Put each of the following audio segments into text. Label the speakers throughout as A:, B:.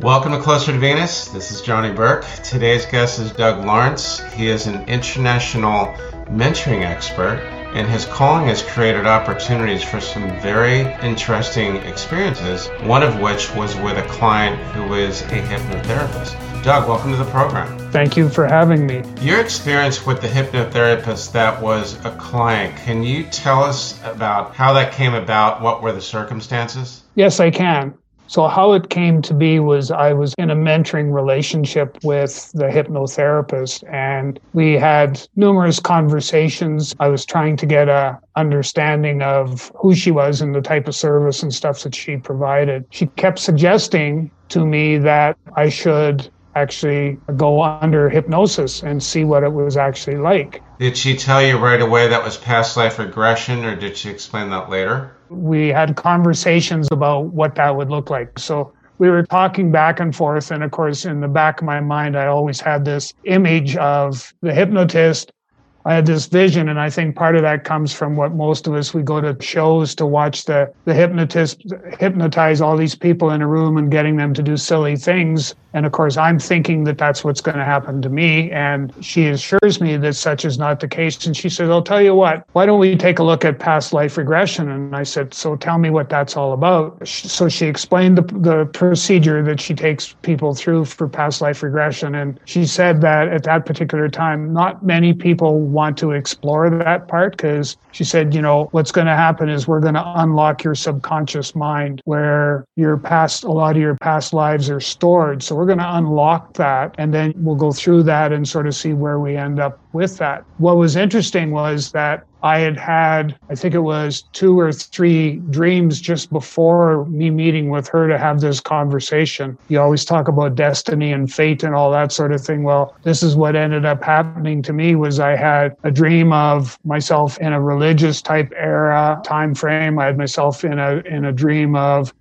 A: Welcome to Closer to Venus. This is Johnny Burke. Today's guest is Doug Lawrence. He is an international mentoring expert, and his calling has created opportunities for some very interesting experiences, one of which was with a client who is a hypnotherapist. Doug, welcome to the program.
B: Thank you for having me.
A: Your experience with the hypnotherapist that was a client, can you tell us about how that came about? What were the circumstances?
B: Yes, I can. So, how it came to be was I was in a mentoring relationship with the hypnotherapist, and we had numerous conversations. I was trying to get a understanding of who she was and the type of service and stuff that she provided. She kept suggesting to me that I should actually go under hypnosis and see what it was actually like.
A: Did she tell you right away that was past life regression, or did she explain that later?
B: we had conversations about what that would look like. So we were talking back and forth. And of course, in the back of my mind, I always had this image of the hypnotist. I had this vision, and I think part of that comes from what most of us we go to shows to watch the the hypnotist hypnotize all these people in a room and getting them to do silly things. And of course, I'm thinking that that's what's going to happen to me. And she assures me that such is not the case. And she says, I'll tell you what, why don't we take a look at past life regression? And I said, So tell me what that's all about. So she explained the, the procedure that she takes people through for past life regression. And she said that at that particular time, not many people want to explore that part because she said, you know, what's going to happen is we're going to unlock your subconscious mind where your past, a lot of your past lives are stored. So we're going to unlock that and then we'll go through that and sort of see where we end up with that. What was interesting was that I had had, I think it was two or three dreams just before me meeting with her to have this conversation. You always talk about destiny and fate and all that sort of thing. Well, this is what ended up happening to me was I had a dream of myself in a religious type era time frame. I had myself in a in a dream of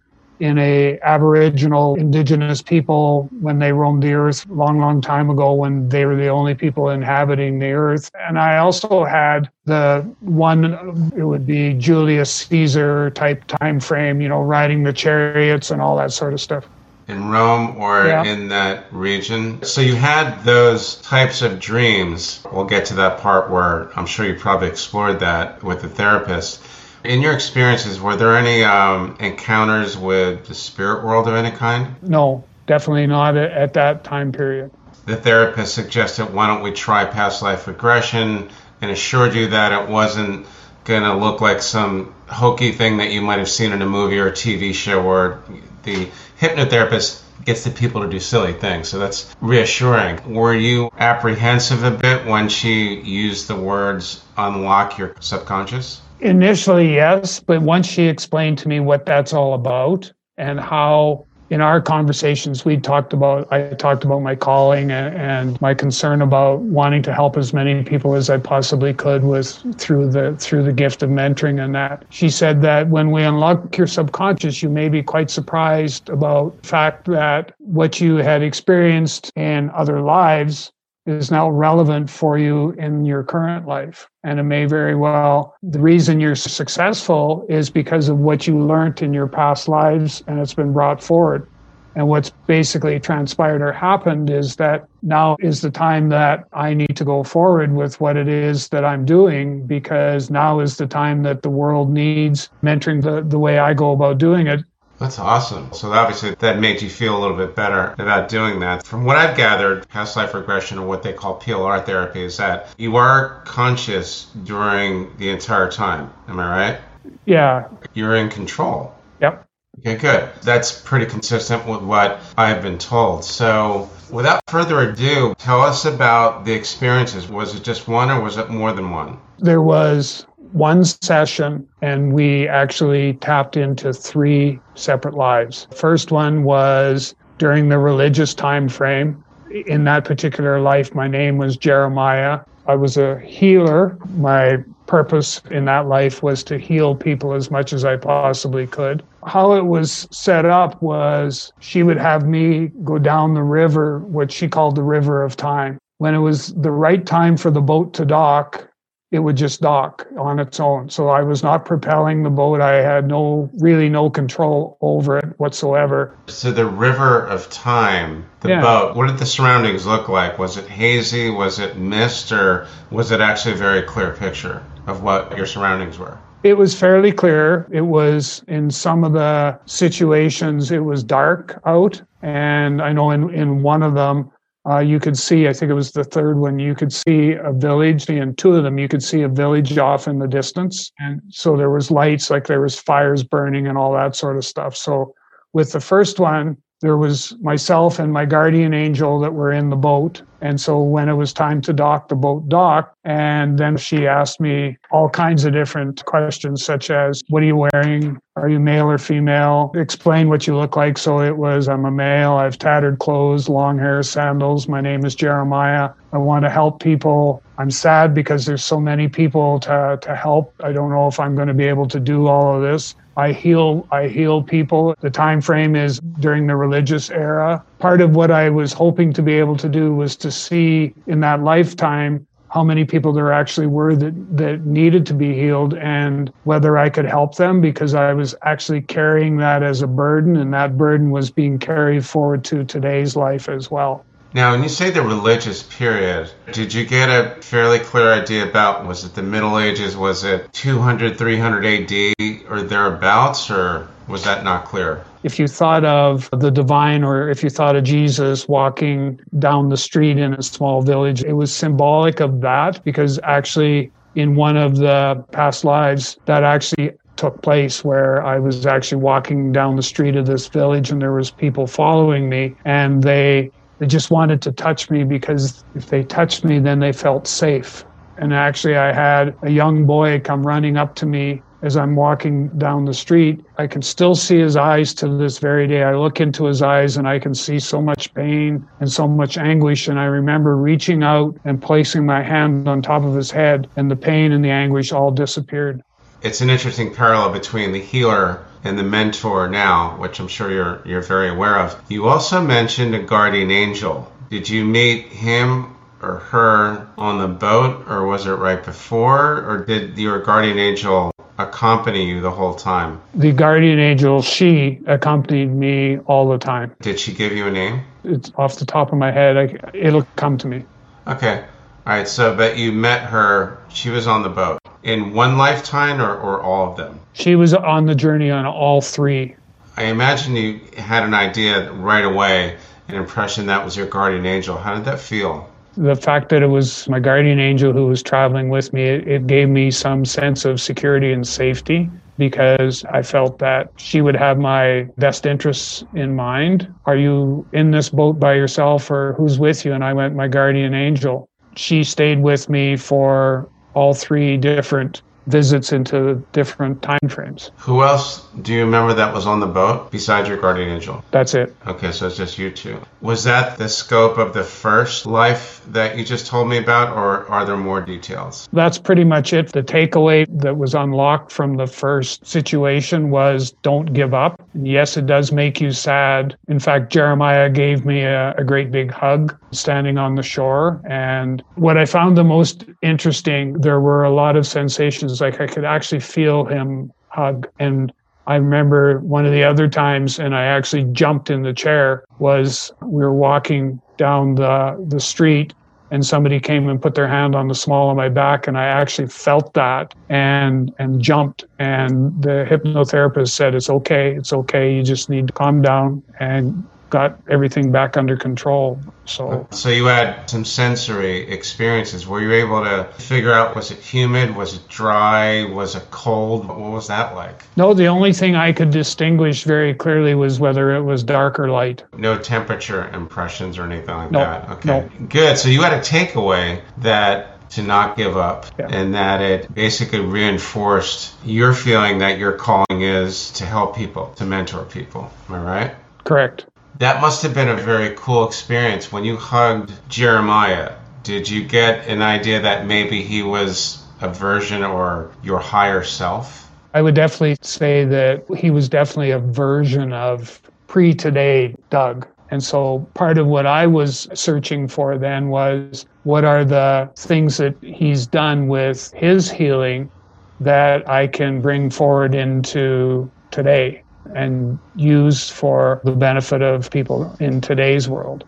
B: in a aboriginal indigenous people when they roamed the earth long long time ago when they were the only people inhabiting the earth and i also had the one it would be julius caesar type time frame you know riding the chariots and all that sort of stuff
A: in Rome or yeah. in that region. So you had those types of dreams. We'll get to that part where I'm sure you probably explored that with the therapist. In your experiences, were there any um, encounters with the spirit world of any kind?
B: No, definitely not at that time period.
A: The therapist suggested, why don't we try past life regression, and assured you that it wasn't going to look like some hokey thing that you might have seen in a movie or a TV show where the hypnotherapist gets the people to do silly things. So that's reassuring. Were you apprehensive a bit when she used the words unlock your subconscious?
B: Initially, yes, but once she explained to me what that's all about and how in our conversations we talked about i talked about my calling and, my concern about wanting to help as many people as i possibly could with through the through the gift of mentoring and that. She said that when we unlock your subconscious you may be quite surprised about the fact that what you had experienced in other lives is now relevant for you in your current life. And it may very well, the reason you're successful is because of what you learned in your past lives and it's been brought forward. And what's basically transpired or happened is that now is the time that I need to go forward with what it is that I'm doing because now is the time that the world needs mentoring the, the way I go about doing it
A: that's awesome. So obviously that made you feel a little bit better about doing that. From what I've gathered, past life regression or what they call PLR therapy is that you are conscious during the entire time. Am I right?
B: Yeah.
A: You're in control.
B: Yep.
A: Okay, good. That's pretty consistent with what I've been told. So, without further ado, tell us about the experiences. Was it just one or was it more than one?
B: There was one session and we actually tapped into three separate lives. First one was during the religious time frame. In that particular life, my name was Jeremiah. I was a healer. My purpose in that life was to heal people as much as I possibly could. How it was set up was she would have me go down the river, what she called the river of time. When it was the right time for the boat to dock, it would just dock on its own. So I was not propelling the boat. I had no, really no control over it whatsoever.
A: So the river of time, the yeah. boat, what did the surroundings look like? Was it hazy? Was it mist? Or was it actually a very clear picture of what your surroundings were?
B: It was fairly clear. It was in some of the situations, it was dark out. And I know in, in one of them, uh, you could see, I think it was the third one, you could see a village. In two of them, you could see a village off in the distance. And so there was lights, like there was fires burning and all that sort of stuff. So with the first one, there was myself and my guardian angel that were in the boat. And so when it was time to dock, the boat docked. And then she asked me all kinds of different questions, such as, What are you wearing? Are you male or female? Explain what you look like. So it was, I'm a male. I have tattered clothes, long hair, sandals. My name is Jeremiah. I want to help people. I'm sad because there's so many people to, to help. I don't know if I'm going to be able to do all of this. I heal I heal people. The time frame is during the religious era. Part of what I was hoping to be able to do was to see in that lifetime how many people there actually were that, that needed to be healed and whether I could help them because I was actually carrying that as a burden and that burden was being carried forward to today's life as well.
A: Now, when you say the religious period, did you get a fairly clear idea about was it the Middle Ages? Was it 200, 300 AD or thereabouts, or was that not clear?
B: If you thought of the divine or if you thought of Jesus walking down the street in a small village, it was symbolic of that because actually, in one of the past lives, that actually took place where I was actually walking down the street of this village and there was people following me and they they just wanted to touch me because if they touched me, then they felt safe. And actually, I had a young boy come running up to me as I'm walking down the street. I can still see his eyes to this very day. I look into his eyes and I can see so much pain and so much anguish. And I remember reaching out and placing my hand on top of his head, and the pain and the anguish all disappeared.
A: It's an interesting parallel between the healer and the mentor now, which I'm sure you're you're very aware of. You also mentioned a guardian angel. Did you meet him or her on the boat, or was it right before, or did your guardian angel accompany you the whole time?
B: The guardian angel, she accompanied me all the time.
A: Did she give you a name?
B: It's off the top of my head. I, it'll come to me.
A: Okay. All right. So, but you met her. She was on the boat in one lifetime or, or all of them?
B: She was on the journey on all three.
A: I imagine you had an idea right away, an impression that was your guardian angel. How did that feel?
B: The fact that it was my guardian angel who was traveling with me, it, it gave me some sense of security and safety because I felt that she would have my best interests in mind. Are you in this boat by yourself or who's with you? And I went, my guardian angel. She stayed with me for all three different visits into different time frames.
A: Who else do you remember that was on the boat besides your guardian angel?
B: That's it.
A: Okay, so it's just you two. Was that the scope of the first life that you just told me about, or are there more details?
B: That's pretty much it. The takeaway that was unlocked from the first situation was don't give up. And yes, it does make you sad. In fact, Jeremiah gave me a, a great big hug standing on the shore. And what I found the most interesting, there were a lot of sensations. Like I could actually feel him hug. And I remember one of the other times, and I actually jumped in the chair, was we were walking down the, the street and somebody came and put their hand on the small of my back and I actually felt that and and jumped and the hypnotherapist said it's okay it's okay you just need to calm down and got everything back under control. So,
A: so you had some sensory experiences. Were you able to figure out was it humid, was it dry, was it cold? What was that like?
B: No, the only thing I could distinguish very clearly was whether it was dark or light.
A: No temperature impressions or anything like
B: no,
A: that. Okay,
B: no.
A: good. So you had a takeaway that to not give up yeah. and that it basically reinforced your feeling that your calling is to help people, to mentor people. Am I right?
B: Correct.
A: That must have been a very cool experience when you hugged Jeremiah. Did you get an idea that maybe he was a version or your higher self?
B: I would definitely say that he was definitely a version of pre today Doug. And so part of what I was searching for then was what are the things that he's done with his healing that I can bring forward into today and use for the benefit of people in today's world.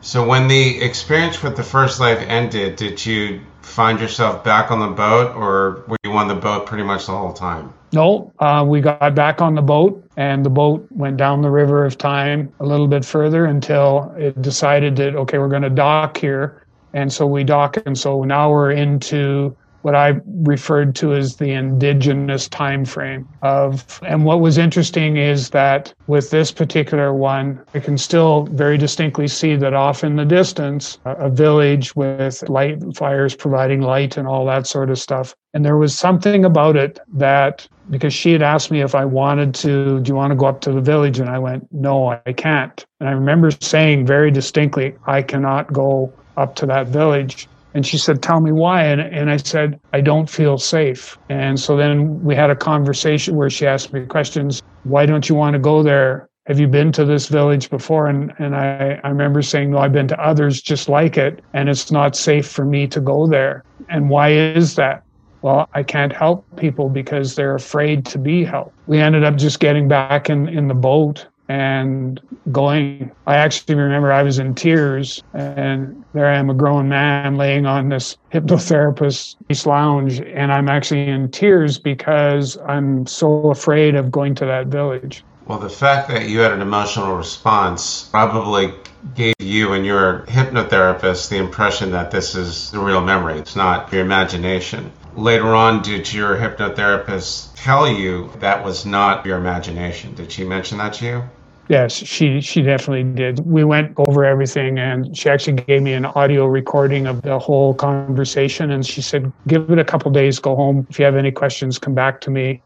A: So when the experience with the first life ended, did you find yourself back on the boat or were you on the boat pretty much the whole time?
B: No, uh, we got back on the boat and the boat went down the river of time a little bit further until it decided that, okay, we're going to dock here. And so we dock. And so now we're into what I referred to as the indigenous time frame of and what was interesting is that with this particular one I can still very distinctly see that off in the distance a village with light fires providing light and all that sort of stuff and there was something about it that because she had asked me if I wanted to, do you want to go up to the village? And I went, no, I can't. And I remember saying very distinctly, I cannot go up to that village. And she said, Tell me why. And, and I said, I don't feel safe. And so then we had a conversation where she asked me questions Why don't you want to go there? Have you been to this village before? And, and I, I remember saying, No, I've been to others just like it, and it's not safe for me to go there. And why is that? Well, I can't help people because they're afraid to be helped. We ended up just getting back in, in the boat and going. I actually remember I was in tears, and there I am, a grown man laying on this hypnotherapist's lounge, and I'm actually in tears because I'm so afraid of going to that village.
A: Well, the fact that you had an emotional response probably gave you and your hypnotherapist the impression that this is the real memory. It's not your imagination. Later on, did your hypnotherapist tell you that was not your imagination? Did she mention that to you?
B: Yes, she she definitely did. We went over everything, and she actually gave me an audio recording of the whole conversation. And she said, "Give it a couple days, go home. If you have any questions, come back to me,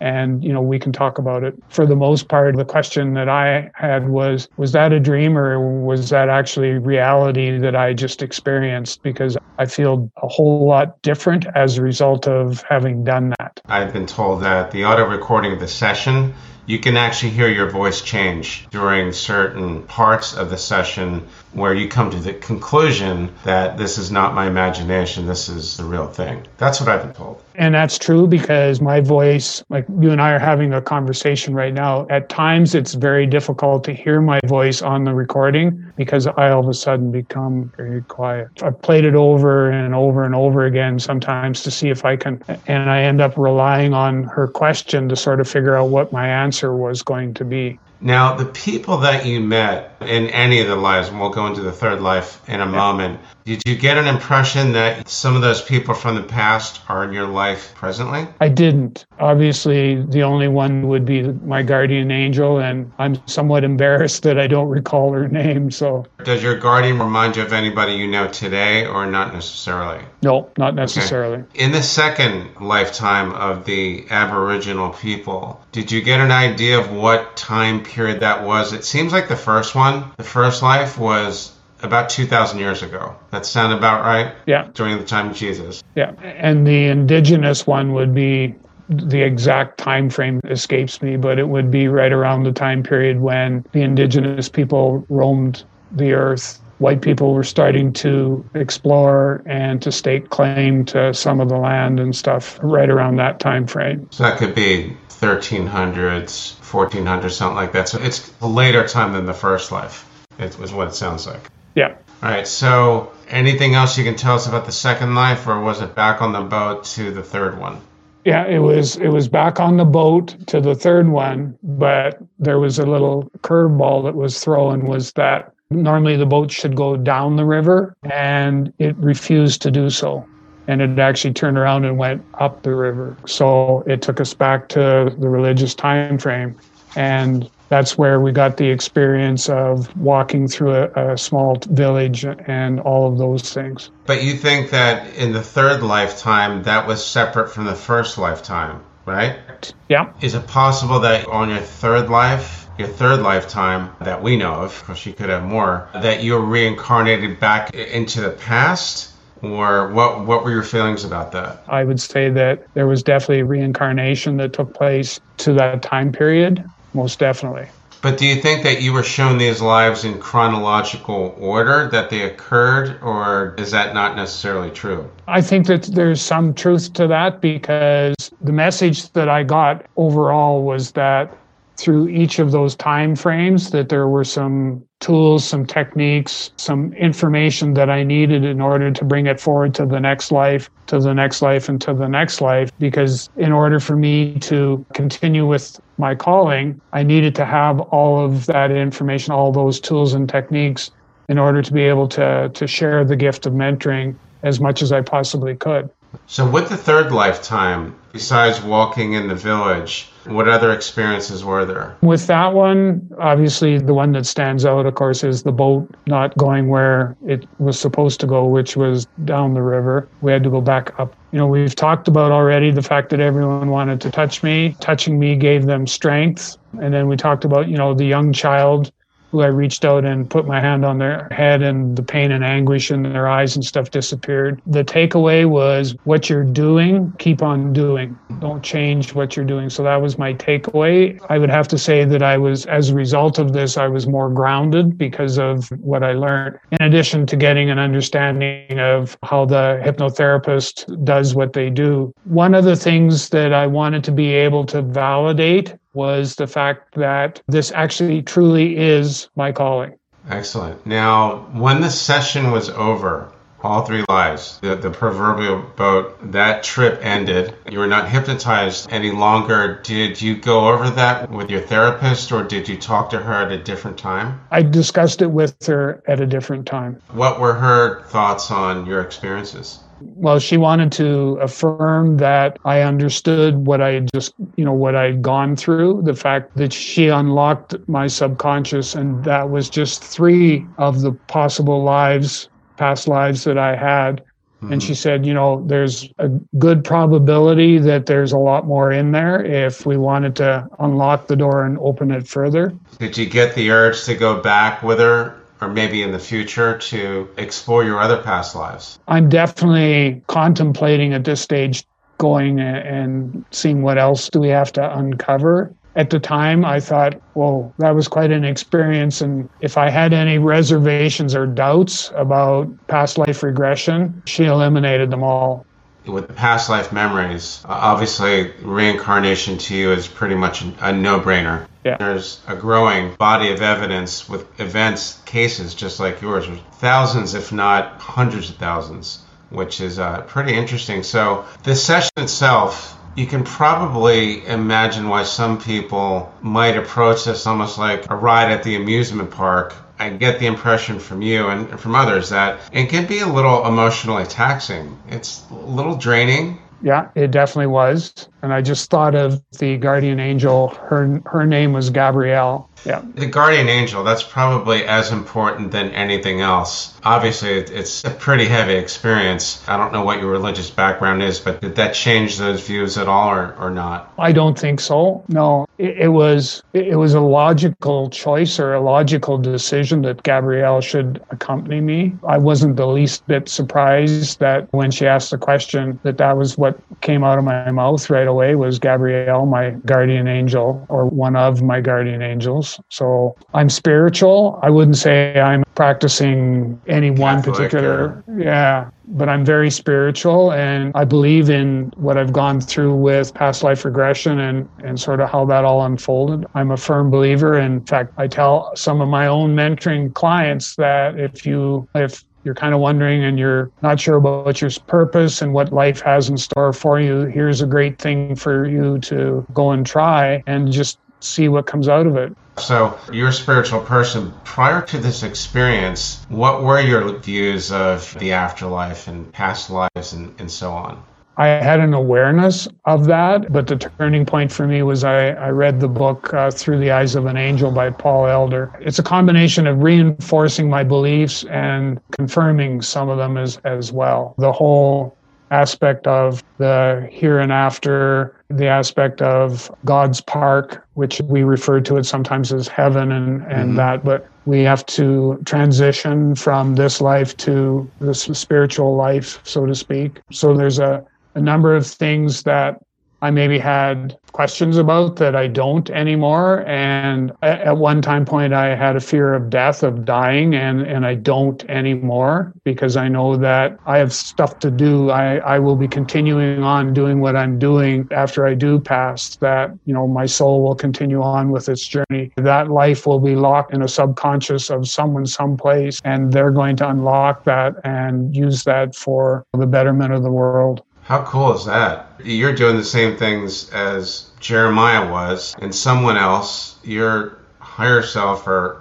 B: and you know we can talk about it." For the most part, the question that I had was, "Was that a dream, or was that actually reality that I just experienced?" Because I feel a whole lot different as a result of having done that.
A: I've been told that the audio recording of the session you can actually hear your voice change during certain parts of the session where you come to the conclusion that this is not my imagination, this is the real thing. That's what I've been told.
B: And that's true because my voice, like you and I are having a conversation right now, at times it's very difficult to hear my voice on the recording because I all of a sudden become very quiet. I've played it over and over and over again sometimes to see if I can, and I end up relying on her question to sort of figure out what my answer was going to be.
A: Now, the people that you met in any of the lives, and we'll go into the third life in a yeah. moment, did you get an impression that some of those people from the past are in your life presently?
B: I didn't. Obviously, the only one would be my guardian angel, and I'm somewhat embarrassed that I don't recall her name. So,
A: does your guardian remind you of anybody you know today, or not necessarily?
B: No, not necessarily.
A: Okay. In the second lifetime of the Aboriginal people, did you get an idea of what time period that was? It seems like the first one, the first life, was about 2,000 years ago. That sound about right?
B: Yeah.
A: During the time of Jesus.
B: Yeah. And the indigenous one would be the exact time frame escapes me, but it would be right around the time period when the indigenous people roamed the earth. White people were starting to explore and to stake claim to some of the land and stuff right around that time frame.
A: So that could be 1300s, 1400s, something like that. So it's a later time than the first life. It was what it sounds like.
B: Yeah.
A: All right. So, anything else you can tell us about the second life, or was it back on the boat to the third one?
B: Yeah, it was. It was back on the boat to the third one, but there was a little curveball that was thrown. Was that normally the boat should go down the river, and it refused to do so and it actually turned around and went up the river. So it took us back to the religious time frame. And that's where we got the experience of walking through a, a, small village and all of those things.
A: But you think that in the third lifetime, that was separate from the first lifetime, right?
B: Yeah.
A: Is it possible that on your third life, your third lifetime that we know of, because you could have more, that you're reincarnated back into the past? Or what, what were your feelings about that?
B: I would say that there was definitely reincarnation that took place to that time period most definitely.
A: But do you think that you were shown these lives in chronological order that they occurred, or is that not necessarily true?
B: I think that there's some truth to that because the message that I got overall was that through each of those time frames that there were some tools, some techniques, some information that I needed in order to bring it forward to the next life, to the next life, and to the next life. Because in order for me to continue with my calling, I needed to have all of that information, all those tools and techniques in order to be able to, to share the gift of mentoring as much as I possibly could.
A: So, with the third lifetime, besides walking in the village, what other experiences were there?
B: With that one, obviously, the one that stands out, of course, is the boat not going where it was supposed to go, which was down the river. We had to go back up. You know, we've talked about already the fact that everyone wanted to touch me. Touching me gave them strength. And then we talked about, you know, the young child who I reached out and put my hand on their head and the pain and anguish in their eyes and stuff disappeared. The takeaway was what you're doing, keep on doing. Don't change what you're doing. So that was my takeaway. I would have to say that I was, as a result of this, I was more grounded because of what I learned, in addition to getting an understanding of how the hypnotherapist does what they do. One of the things that I wanted to be able to validate was the fact that this actually truly is my calling.
A: Excellent. Now, when the session was over, all three lives, the, the proverbial boat, that trip ended. You were not hypnotized any longer. Did you go over that with your therapist or did you talk to her at a different time?
B: I discussed it with her at a different time.
A: What were her thoughts on your experiences?
B: Well, she wanted to affirm that I understood what I had just, you know, what I'd gone through, the fact that she unlocked my subconscious, and that was just three of the possible lives, past lives that I had. Mm-hmm. And she said, you know, there's a good probability that there's a lot more in there if we wanted to unlock the door and open it further.
A: Did you get the urge to go back with her or maybe in the future to explore your other past lives?
B: I'm definitely contemplating at this stage going and seeing what else do we have to uncover. At the time, I thought, well, that was quite an experience. And if I had any reservations or doubts about past life regression, she eliminated them all
A: with past life memories, obviously reincarnation to you is pretty much a no brainer.
B: Yeah.
A: There's a growing body of evidence with events, cases just like yours, thousands, if not hundreds of thousands, which is uh, pretty interesting. So, the session itself, you can probably imagine why some people might approach this almost like a ride at the amusement park I get the impression from you and from others that it can be a little emotionally taxing. It's a little draining.
B: Yeah, it definitely was. And I just thought of the guardian angel. Her her name was Gabrielle. Yeah.
A: The guardian angel, that's probably as important than anything else. Obviously, it's a pretty heavy experience. I don't know what your religious background is, but did that change those views at all or, or not?
B: I don't think so. No, it, it was it was a logical choice or a logical decision that Gabrielle should accompany me. I wasn't the least bit surprised that when she asked the question that that was what came out of my mouth right away was Gabrielle, my guardian angel or one of my guardian angels. So I'm spiritual. I wouldn't say I'm practicing any one particular, or... yeah, but I'm very spiritual and I believe in what I've gone through with past life regression and, and sort of how that all unfolded. I'm a firm believer. In fact, I tell some of my own mentoring clients that if you, if you're kind of wondering and you're not sure about your purpose and what life has in store for you, here's a great thing for you to go and try and just see what comes out of it.
A: So, you're a spiritual person. Prior to this experience, what were your views of the afterlife and past lives and, and so on?
B: I had an awareness of that, but the turning point for me was I, I read the book uh, Through the Eyes of an Angel by Paul Elder. It's a combination of reinforcing my beliefs and confirming some of them as, as well. The whole aspect of the here and after, the aspect of God's park, which we refer to it sometimes as heaven and, and mm-hmm. that, but we have to transition from this life to this spiritual life, so to speak. So there's a, a number of things that I maybe had questions about that I don't anymore. And at one time point, I had a fear of death, of dying, and, and I don't anymore because I know that I have stuff to do. I, I will be continuing on doing what I'm doing after I do pass, that, you know, my soul will continue on with its journey. That life will be locked in a subconscious of someone someplace, and they're going to unlock that and use that for the betterment of the world.
A: How cool is that? You're doing the same things as Jeremiah was, and someone else, your higher self, or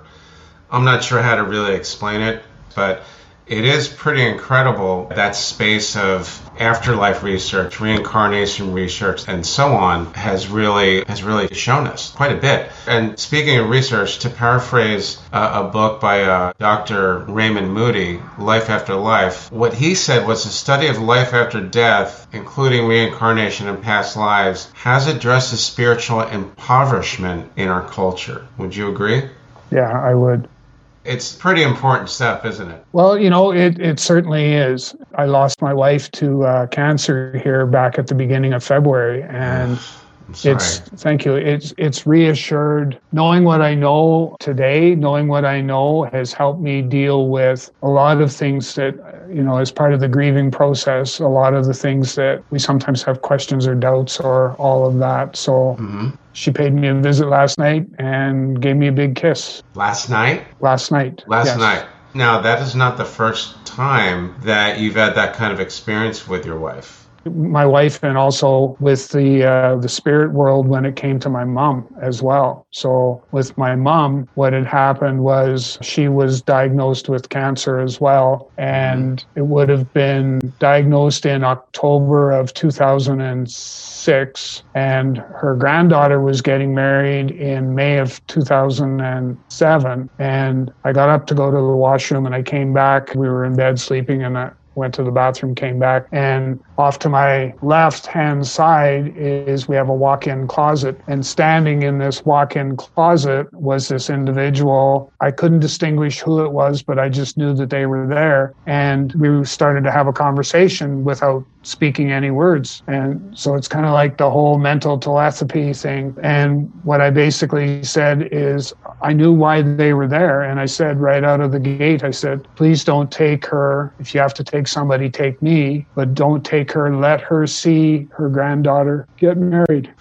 A: I'm not sure how to really explain it, but it is pretty incredible that space of afterlife research, reincarnation research, and so on has really has really shown us quite a bit. And speaking of research, to paraphrase a book by uh, Dr. Raymond Moody, Life After Life, what he said was the study of life after death, including reincarnation and past lives, has addressed the spiritual impoverishment in our culture. Would you agree?
B: Yeah, I would
A: it's pretty important stuff, isn't it?
B: Well, you know, it, it certainly is. I lost my wife to uh, cancer here back at the beginning of February, and it's thank you. It's it's reassured knowing what I know today. Knowing what I know has helped me deal with a lot of things that you know as part of the grieving process. A lot of the things that we sometimes have questions or doubts or all of that. So. Mm-hmm she paid me a visit last night and gave me a big kiss.
A: Last night?
B: Last night.
A: Last yes. night. Now, that is not the first time that you've had that kind of experience with your wife
B: my wife and also with the uh, the spirit world when it came to my mom as well. So with my mom, what had happened was she was diagnosed with cancer as well, and mm-hmm. it would have been diagnosed in October of 2006, and her granddaughter was getting married in May of 2007. And I got up to go to the washroom, and I came back. We were in bed sleeping, and I went to the bathroom, came back, and off to my left hand side is we have a walk in closet. And standing in this walk in closet was this individual. I couldn't distinguish who it was, but I just knew that they were there. And we started to have a conversation without speaking any words. And so it's kind of like the whole mental telepathy thing. And what I basically said is, I knew why they were there. And I said right out of the gate, I said, please don't take her. If you have to take somebody, take me, but don't take her, let her see her granddaughter get married.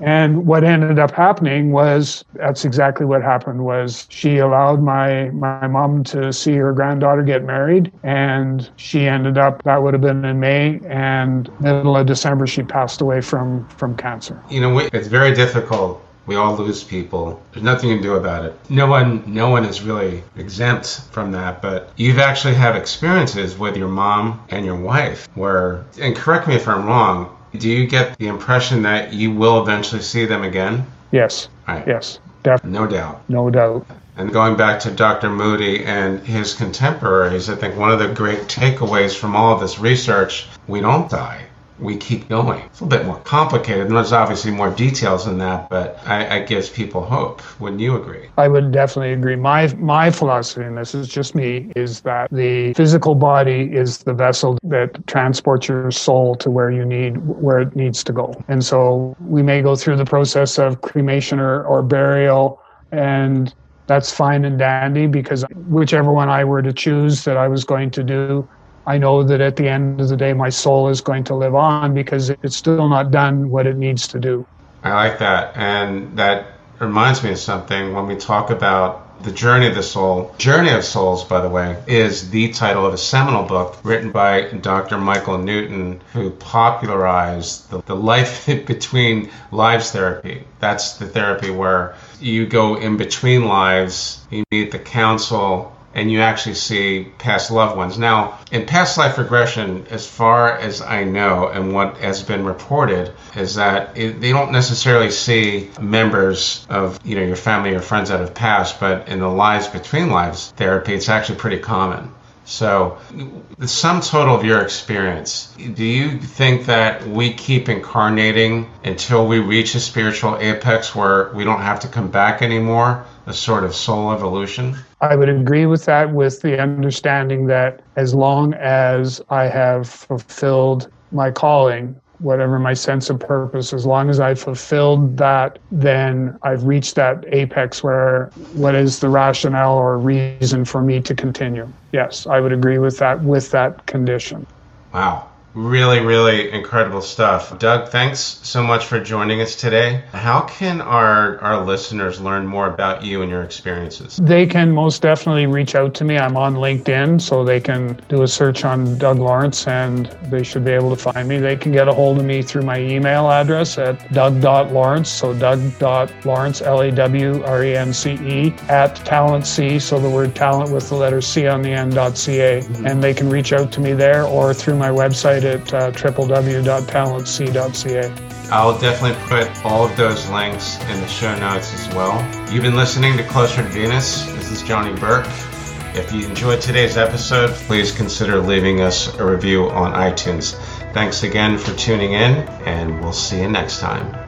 B: And what ended up happening was that's exactly what happened was she allowed my my mom to see her granddaughter get married and she ended up that would have been in May and middle of December she passed away from from cancer.
A: You know, it's very difficult we all lose people. There's nothing you can do about it. No one, no one is really exempt from that. But you've actually had experiences with your mom and your wife where, and correct me if I'm wrong, do you get the impression that you will eventually see them again?
B: Yes. Right. Yes.
A: Definitely. No doubt.
B: No doubt.
A: And going back to Dr. Moody and his contemporaries, I think one of the great takeaways from all of this research, we don't die we keep going. It's a little bit more complicated, and there's obviously more details in that, but I, I people hope. Wouldn't you agree?
B: I would definitely agree. My my philosophy, and this is just me, is that the physical body is the vessel that transports your soul to where you need where it needs to go. And so we may go through the process of cremation or, or burial and that's fine and dandy because whichever one I were to choose that I was going to do, I know that at the end of the day, my soul is going to live on because it's still not done what it needs to do.
A: I like that. And that reminds me of something when we talk about the Journey of the Soul. Journey of Souls, by the way, is the title of a seminal book written by Dr. Michael Newton, who popularized the, the life between lives therapy. That's the therapy where you go in between lives, you meet the council and you actually see past loved ones. Now, in past life regression, as far as I know, and what has been reported, is that it, they don't necessarily see members of you know your family or friends that have passed, but in the lives between lives therapy, it's actually pretty common. So, the sum total of your experience, do you think that we keep incarnating until we reach a spiritual apex where we don't have to come back anymore? A sort of soul evolution?
B: I would agree with that, with the understanding that as long as I have fulfilled my calling, whatever my sense of purpose, as long as I've fulfilled that, then I've reached that apex where what is the rationale or reason for me to continue? Yes, I would agree with that with that condition.
A: Wow. Really, really incredible stuff. Doug, thanks so much for joining us today. How can our, our listeners learn more about you and your experiences?
B: They can most definitely reach out to me. I'm on LinkedIn, so they can do a search on Doug Lawrence and they should be able to find me. They can get a hold of me through my email address at doug.lawrence, so doug.lawrence, L A W R E N C E, at talent C, so the word talent with the letter C on the end, .ca. Mm-hmm. And they can reach out to me there or through my website at uh, www.talentc.ca.
A: I'll definitely put all of those links in the show notes as well. You've been listening to Closer to Venus. This is Johnny Burke. If you enjoyed today's episode, please consider leaving us a review on iTunes. Thanks again for tuning in, and we'll see you next time.